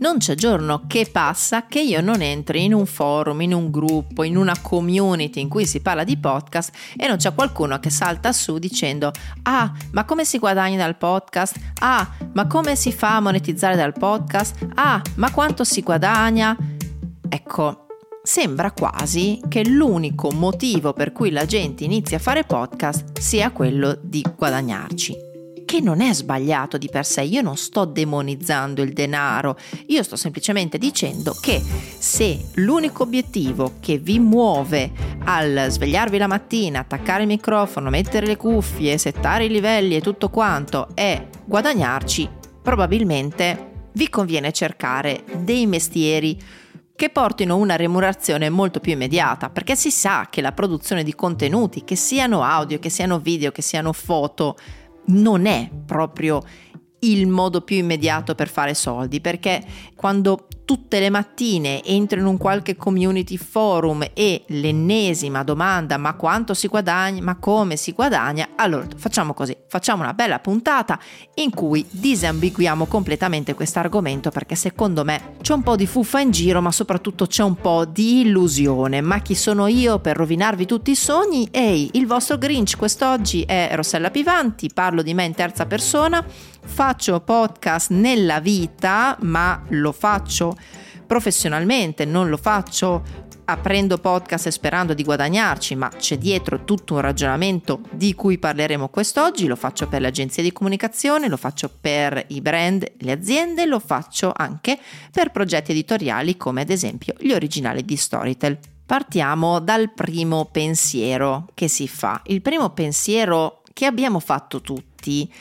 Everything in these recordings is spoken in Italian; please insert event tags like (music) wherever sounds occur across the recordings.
Non c'è giorno che passa che io non entri in un forum, in un gruppo, in una community in cui si parla di podcast e non c'è qualcuno che salta su dicendo ah, ma come si guadagna dal podcast? Ah, ma come si fa a monetizzare dal podcast? Ah, ma quanto si guadagna? Ecco, sembra quasi che l'unico motivo per cui la gente inizia a fare podcast sia quello di guadagnarci che non è sbagliato di per sé, io non sto demonizzando il denaro, io sto semplicemente dicendo che se l'unico obiettivo che vi muove al svegliarvi la mattina, attaccare il microfono, mettere le cuffie, settare i livelli e tutto quanto è guadagnarci, probabilmente vi conviene cercare dei mestieri che portino una remunerazione molto più immediata, perché si sa che la produzione di contenuti, che siano audio, che siano video, che siano foto, non è proprio il modo più immediato per fare soldi, perché quando tutte le mattine entro in un qualche community forum e l'ennesima domanda ma quanto si guadagna, ma come si guadagna, allora facciamo così, facciamo una bella puntata in cui disambiguiamo completamente questo argomento perché secondo me c'è un po' di fuffa in giro ma soprattutto c'è un po' di illusione, ma chi sono io per rovinarvi tutti i sogni? Ehi, il vostro Grinch quest'oggi è Rossella Pivanti, parlo di me in terza persona, faccio podcast nella vita ma lo faccio professionalmente, non lo faccio aprendo podcast e sperando di guadagnarci, ma c'è dietro tutto un ragionamento di cui parleremo quest'oggi, lo faccio per le agenzie di comunicazione, lo faccio per i brand, le aziende, lo faccio anche per progetti editoriali come ad esempio gli originali di Storytel. Partiamo dal primo pensiero che si fa. Il primo pensiero che abbiamo fatto tutti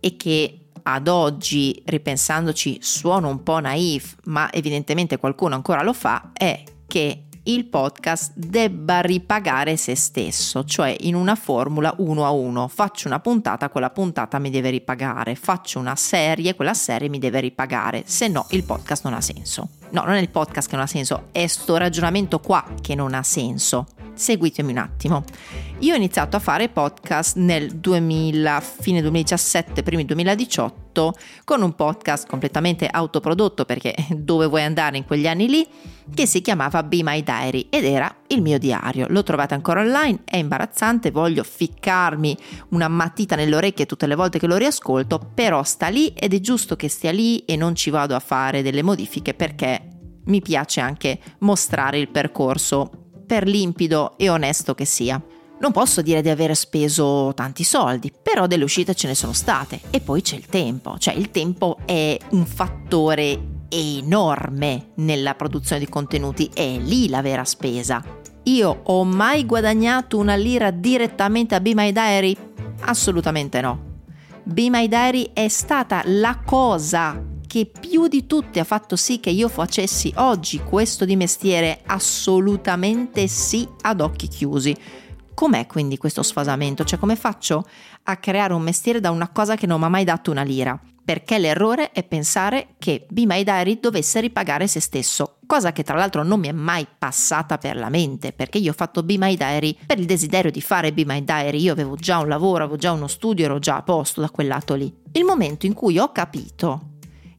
e che ad oggi, ripensandoci, suona un po' naif, ma evidentemente qualcuno ancora lo fa, è che il podcast debba ripagare se stesso, cioè in una formula uno a uno. Faccio una puntata, quella puntata mi deve ripagare. Faccio una serie, quella serie mi deve ripagare. Se no, il podcast non ha senso. No, non è il podcast che non ha senso, è sto ragionamento qua che non ha senso. Seguitemi un attimo. Io ho iniziato a fare podcast nel 2000, fine 2017, primi 2018, con un podcast completamente autoprodotto perché (laughs) dove vuoi andare in quegli anni lì, che si chiamava Be My Diary ed era il mio diario. Lo trovate ancora online, è imbarazzante, voglio ficcarmi una matita nelle orecchie tutte le volte che lo riascolto, però sta lì ed è giusto che stia lì e non ci vado a fare delle modifiche perché mi piace anche mostrare il percorso per limpido e onesto che sia. Non posso dire di aver speso tanti soldi, però delle uscite ce ne sono state e poi c'è il tempo, cioè il tempo è un fattore enorme nella produzione di contenuti, è lì la vera spesa. Io ho mai guadagnato una lira direttamente a Be My Diary? Assolutamente no. Be My Diary è stata la cosa che più di tutte ha fatto sì che io facessi oggi questo di mestiere assolutamente sì ad occhi chiusi. Com'è quindi questo sfasamento? Cioè come faccio a creare un mestiere da una cosa che non mi ha mai dato una lira? Perché l'errore è pensare che Be My Diary dovesse ripagare se stesso, cosa che tra l'altro non mi è mai passata per la mente, perché io ho fatto Be My Diary per il desiderio di fare Be My Diary, io avevo già un lavoro, avevo già uno studio, ero già a posto da quel lato lì. Il momento in cui ho capito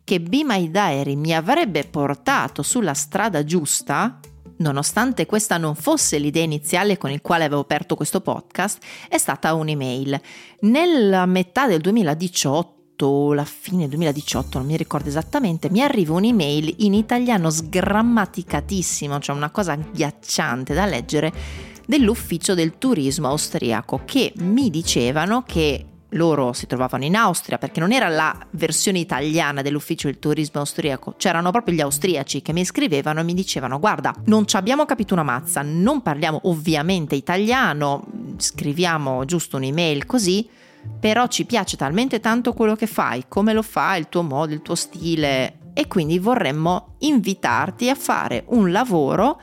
che Be My Diary mi avrebbe portato sulla strada giusta, nonostante questa non fosse l'idea iniziale con il quale avevo aperto questo podcast, è stata un'email. Nella metà del 2018, la fine 2018, non mi ricordo esattamente, mi arriva un'email in italiano sgrammaticatissimo, cioè una cosa ghiacciante da leggere, dell'ufficio del turismo austriaco che mi dicevano che loro si trovavano in Austria perché non era la versione italiana dell'ufficio del turismo austriaco, c'erano proprio gli austriaci che mi scrivevano e mi dicevano guarda non ci abbiamo capito una mazza, non parliamo ovviamente italiano, scriviamo giusto un'email così, però ci piace talmente tanto quello che fai, come lo fai, il tuo modo, il tuo stile e quindi vorremmo invitarti a fare un lavoro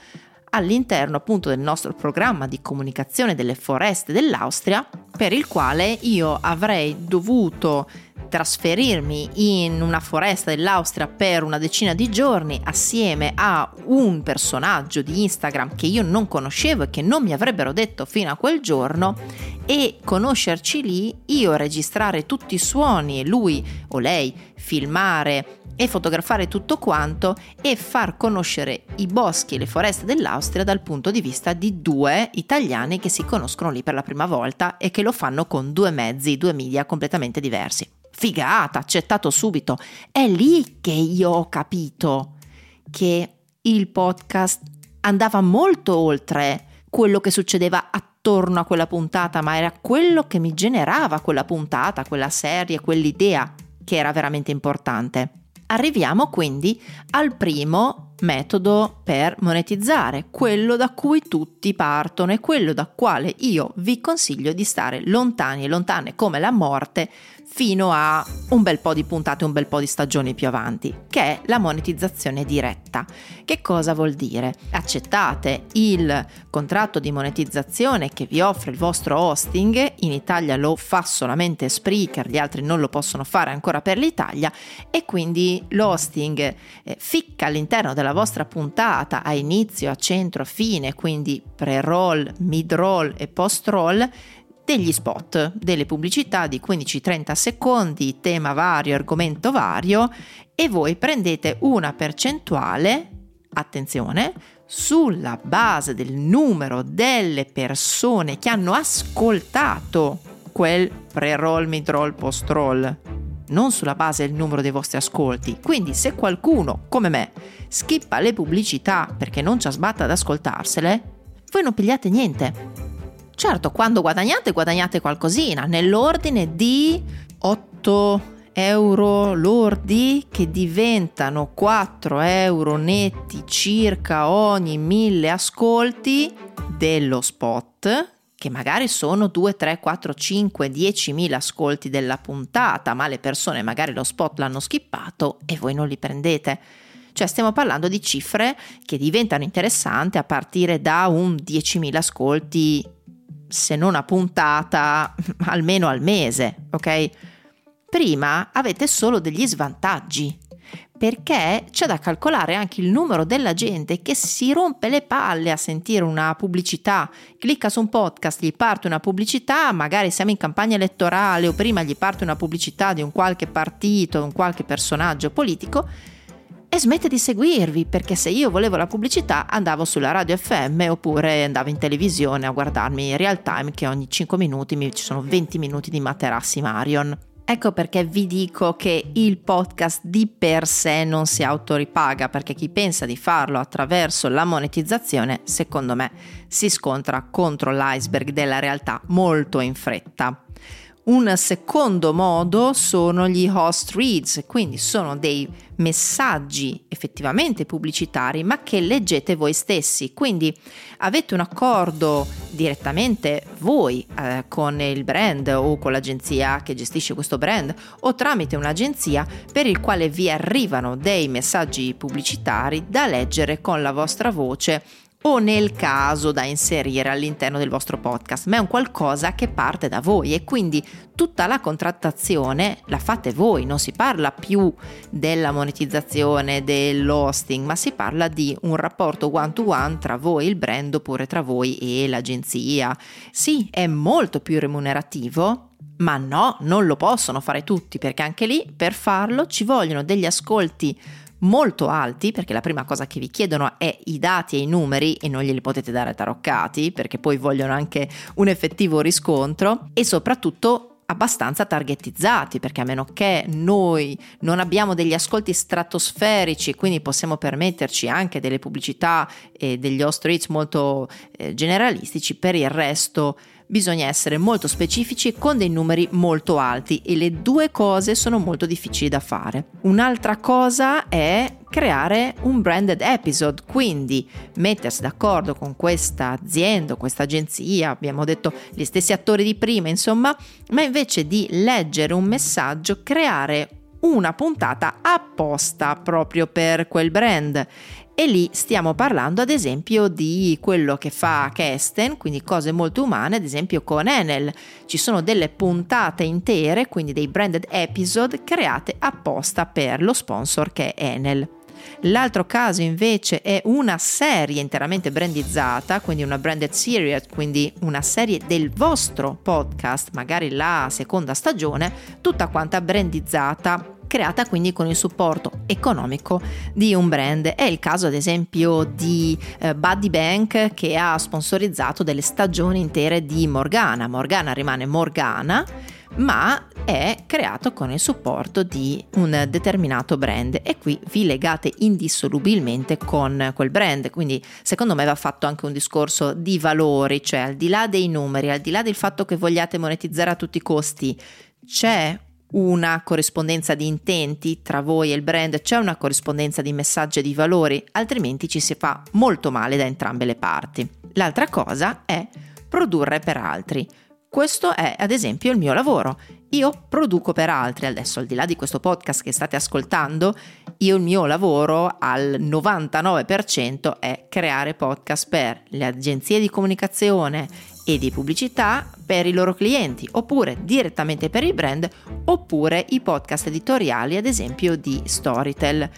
all'interno appunto del nostro programma di comunicazione delle foreste dell'Austria, per il quale io avrei dovuto trasferirmi in una foresta dell'Austria per una decina di giorni assieme a un personaggio di Instagram che io non conoscevo e che non mi avrebbero detto fino a quel giorno e conoscerci lì, io registrare tutti i suoni e lui o lei filmare e fotografare tutto quanto e far conoscere i boschi e le foreste dell'Austria dal punto di vista di due italiani che si conoscono lì per la prima volta e che lo fanno con due mezzi, due media completamente diversi. Figata, accettato subito. È lì che io ho capito che il podcast andava molto oltre quello che succedeva attorno a quella puntata, ma era quello che mi generava quella puntata, quella serie, quell'idea che era veramente importante. Arriviamo quindi al primo metodo per monetizzare, quello da cui tutti partono e quello da quale io vi consiglio di stare lontani e lontane come la morte fino a un bel po' di puntate, un bel po' di stagioni più avanti, che è la monetizzazione diretta. Che cosa vuol dire? Accettate il contratto di monetizzazione che vi offre il vostro hosting, in Italia lo fa solamente Spreaker, gli altri non lo possono fare ancora per l'Italia e quindi l'hosting eh, ficca all'interno della vostra puntata a inizio, a centro, a fine, quindi pre-roll, mid-roll e post-roll degli spot, delle pubblicità di 15-30 secondi, tema vario, argomento vario e voi prendete una percentuale, attenzione, sulla base del numero delle persone che hanno ascoltato quel pre-roll, mid-roll, post-roll, non sulla base del numero dei vostri ascolti. Quindi se qualcuno, come me, skippa le pubblicità perché non ci sbatta ad ascoltarsele, voi non pigliate niente. Certo, quando guadagnate, guadagnate qualcosina, nell'ordine di 8 euro lordi che diventano 4 euro netti circa ogni 1000 ascolti dello spot che magari sono 2, 3, 4, 5, 10 mila ascolti della puntata, ma le persone magari lo spot l'hanno skippato e voi non li prendete. Cioè stiamo parlando di cifre che diventano interessanti a partire da un 10.000 ascolti se non a puntata, (laughs) almeno al mese, ok? Prima avete solo degli svantaggi, perché c'è da calcolare anche il numero della gente che si rompe le palle a sentire una pubblicità, clicca su un podcast, gli parte una pubblicità, magari siamo in campagna elettorale o prima gli parte una pubblicità di un qualche partito, un qualche personaggio politico e smette di seguirvi perché se io volevo la pubblicità andavo sulla radio FM oppure andavo in televisione a guardarmi in real time che ogni 5 minuti mi, ci sono 20 minuti di materassi Marion. Ecco perché vi dico che il podcast di per sé non si autoripaga, perché chi pensa di farlo attraverso la monetizzazione, secondo me, si scontra contro l'iceberg della realtà molto in fretta. Un secondo modo sono gli host reads, quindi sono dei messaggi effettivamente pubblicitari, ma che leggete voi stessi. Quindi avete un accordo direttamente voi eh, con il brand o con l'agenzia che gestisce questo brand o tramite un'agenzia per il quale vi arrivano dei messaggi pubblicitari da leggere con la vostra voce o nel caso da inserire all'interno del vostro podcast, ma è un qualcosa che parte da voi e quindi tutta la contrattazione la fate voi, non si parla più della monetizzazione, dell'hosting, ma si parla di un rapporto one to one tra voi, il brand, oppure tra voi e l'agenzia. Sì, è molto più remunerativo, ma no, non lo possono fare tutti perché anche lì per farlo ci vogliono degli ascolti molto alti, perché la prima cosa che vi chiedono è i dati e i numeri e non glieli potete dare taroccati, perché poi vogliono anche un effettivo riscontro e soprattutto abbastanza targetizzati perché a meno che noi non abbiamo degli ascolti stratosferici quindi possiamo permetterci anche delle pubblicità e degli host rates molto eh, generalistici per il resto bisogna essere molto specifici con dei numeri molto alti e le due cose sono molto difficili da fare. Un'altra cosa è creare un branded episode, quindi mettersi d'accordo con questa azienda, questa agenzia, abbiamo detto gli stessi attori di prima, insomma, ma invece di leggere un messaggio, creare una puntata apposta proprio per quel brand E lì stiamo parlando ad esempio di quello che fa Kesten, quindi cose molto umane, ad esempio con Enel. Ci sono delle puntate intere, quindi dei branded episode create apposta per lo sponsor che è Enel. L'altro caso invece è una serie interamente brandizzata, quindi una branded series, quindi una serie del vostro podcast, magari la seconda stagione, tutta quanta brandizzata creata quindi con il supporto economico di un brand. È il caso ad esempio di eh, Buddy Bank che ha sponsorizzato delle stagioni intere di Morgana. Morgana rimane Morgana ma è creato con il supporto di un determinato brand e qui vi legate indissolubilmente con quel brand. Quindi secondo me va fatto anche un discorso di valori, cioè al di là dei numeri, al di là del fatto che vogliate monetizzare a tutti i costi, c'è una corrispondenza di intenti tra voi e il brand, c'è una corrispondenza di messaggi e di valori, altrimenti ci si fa molto male da entrambe le parti. L'altra cosa è produrre per altri. Questo è ad esempio il mio lavoro. Io produco per altri, adesso al di là di questo podcast che state ascoltando, io il mio lavoro al 99% è creare podcast per le agenzie di comunicazione e di pubblicità per i loro clienti, oppure direttamente per il brand, oppure i podcast editoriali, ad esempio di Storytel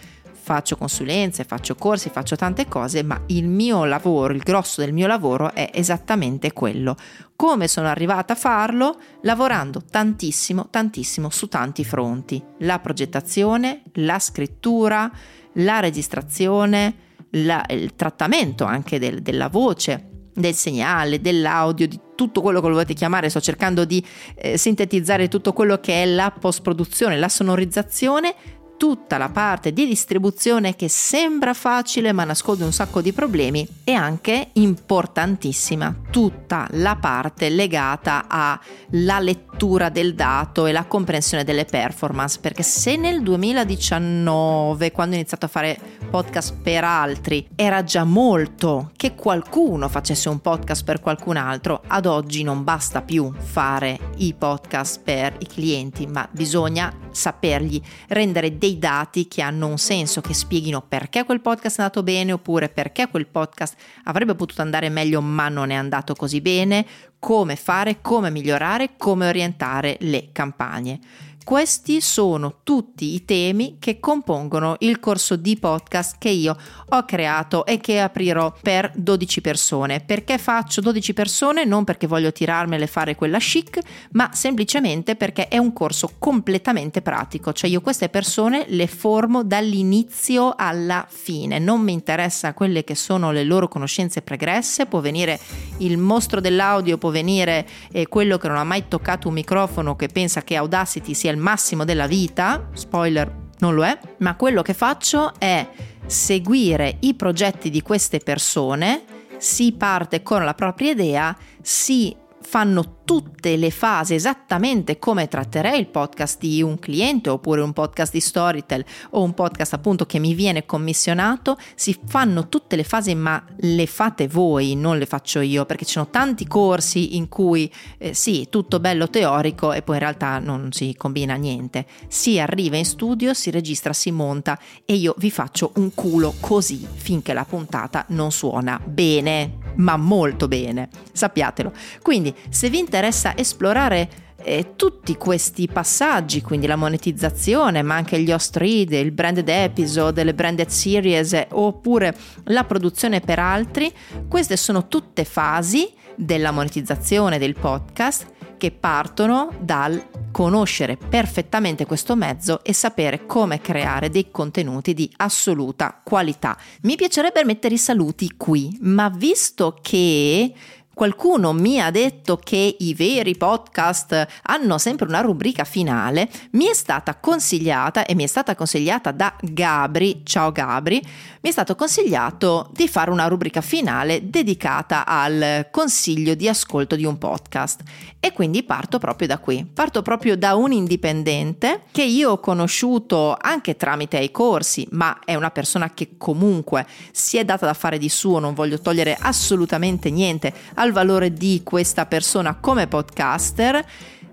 faccio consulenze, faccio corsi, faccio tante cose, ma il mio lavoro, il grosso del mio lavoro è esattamente quello. Come sono arrivata a farlo? Lavorando tantissimo, tantissimo su tanti fronti. La progettazione, la scrittura, la registrazione, la, il trattamento anche del, della voce, del segnale, dell'audio, di tutto quello che volete chiamare, sto cercando di eh, sintetizzare tutto quello che è la post produzione, la sonorizzazione tutta la parte di distribuzione che sembra facile ma nasconde un sacco di problemi e anche importantissima tutta la parte legata alla lettura del dato e la comprensione delle performance perché se nel 2019 quando ho iniziato a fare podcast per altri era già molto che qualcuno facesse un podcast per qualcun altro ad oggi non basta più fare i podcast per i clienti ma bisogna sapergli rendere dei dati che hanno un senso, che spieghino perché quel podcast è andato bene oppure perché quel podcast avrebbe potuto andare meglio ma non è andato così bene, come fare, come migliorare, come orientare le campagne. Questi sono tutti i temi che compongono il corso di podcast che io ho creato e che aprirò per 12 persone. Perché faccio 12 persone? Non perché voglio tirarmele e fare quella chic, ma semplicemente perché è un corso completamente pratico, cioè io queste persone le formo dall'inizio alla fine, non mi interessa quelle che sono le loro conoscenze pregresse, può venire il mostro dell'audio, può venire eh, quello che non ha mai toccato un microfono che pensa che Audacity sia il massimo della vita, spoiler non lo è, ma quello che faccio è seguire i progetti di queste persone, si parte con la propria idea, si fanno tutte le fasi esattamente come tratterei il podcast di un cliente oppure un podcast di Storytel o un podcast appunto che mi viene commissionato, si fanno tutte le fasi ma le fate voi, non le faccio io perché ci sono tanti corsi in cui eh, sì, tutto bello teorico e poi in realtà non si combina niente. Si arriva in studio, si registra, si monta e io vi faccio un culo così finché la puntata non suona bene, ma molto bene, sappiatelo. Quindi se vi interessa esplorare eh, tutti questi passaggi, quindi la monetizzazione, ma anche gli host read, il branded episode, le branded series eh, oppure la produzione per altri, queste sono tutte fasi della monetizzazione del podcast che partono dal conoscere perfettamente questo mezzo e sapere come creare dei contenuti di assoluta qualità. Mi piacerebbe mettere i saluti qui, ma visto che Qualcuno mi ha detto che i veri podcast hanno sempre una rubrica finale, mi è stata consigliata e mi è stata consigliata da Gabri, ciao Gabri, mi è stato consigliato di fare una rubrica finale dedicata al consiglio di ascolto di un podcast. E quindi parto proprio da qui, parto proprio da un indipendente che io ho conosciuto anche tramite i corsi, ma è una persona che comunque si è data da fare di suo, non voglio togliere assolutamente niente al valore di questa persona come podcaster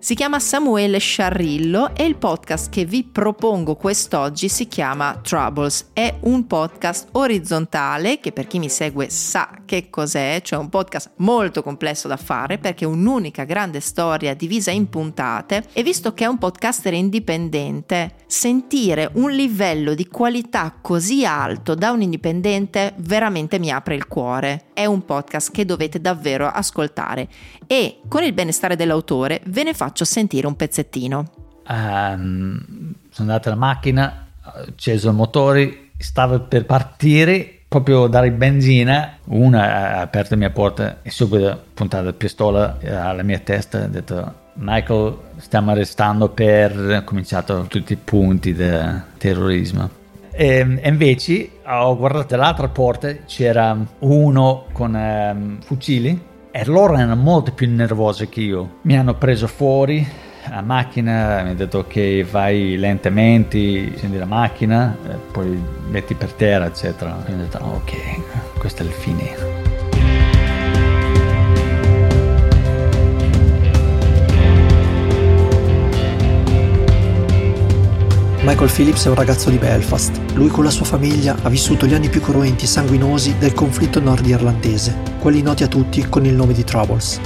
Si chiama Samuele Sciarrillo e il podcast che vi propongo quest'oggi si chiama Troubles. È un podcast orizzontale che per chi mi segue sa che cos'è, cioè un podcast molto complesso da fare perché è un'unica grande storia divisa in puntate e visto che è un podcaster indipendente, sentire un livello di qualità così alto da un indipendente veramente mi apre il cuore. È un podcast che dovete davvero ascoltare e con il benestare dell'autore ve ne faccio sentire un pezzettino. Um, sono andato alla macchina, ho acceso i motori, stavo per partire, proprio dare benzina, una ha aperto la mia porta e subito puntato la pistola alla mia testa ha detto Michael stiamo arrestando per ha cominciato tutti i punti del terrorismo. E, invece ho guardato l'altra porta, c'era uno con um, fucili e loro erano molto più nervosi che io. Mi hanno preso fuori la macchina, mi hanno detto che vai lentamente, scendi la macchina, poi metti per terra, eccetera. Quindi ho detto, ok, questo è il fine. Michael Phillips è un ragazzo di Belfast. Lui con la sua famiglia ha vissuto gli anni più cruenti e sanguinosi del conflitto nordirlandese, quelli noti a tutti con il nome di Troubles.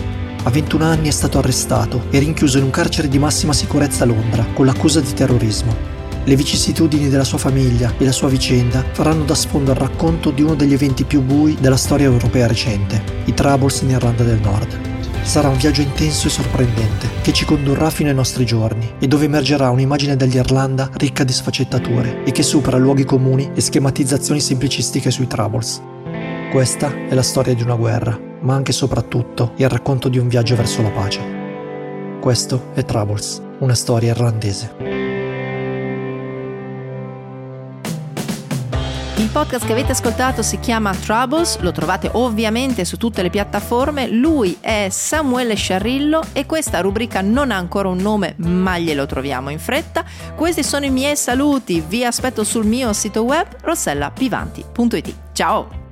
A 21 anni è stato arrestato e rinchiuso in un carcere di massima sicurezza a Londra con l'accusa di terrorismo. Le vicissitudini della sua famiglia e la sua vicenda faranno da sfondo al racconto di uno degli eventi più bui della storia europea recente, i Troubles in Irlanda del Nord. Sarà un viaggio intenso e sorprendente che ci condurrà fino ai nostri giorni e dove emergerà un'immagine dell'Irlanda ricca di sfaccettature e che supera luoghi comuni e schematizzazioni semplicistiche sui Troubles. Questa è la storia di una guerra, ma anche e soprattutto il racconto di un viaggio verso la pace. Questo è Troubles, una storia irlandese. Il podcast che avete ascoltato si chiama Troubles, lo trovate ovviamente su tutte le piattaforme. Lui è Samuele Sciarrillo e questa rubrica non ha ancora un nome, ma glielo troviamo in fretta. Questi sono i miei saluti, vi aspetto sul mio sito web rossellapivanti.it. Ciao!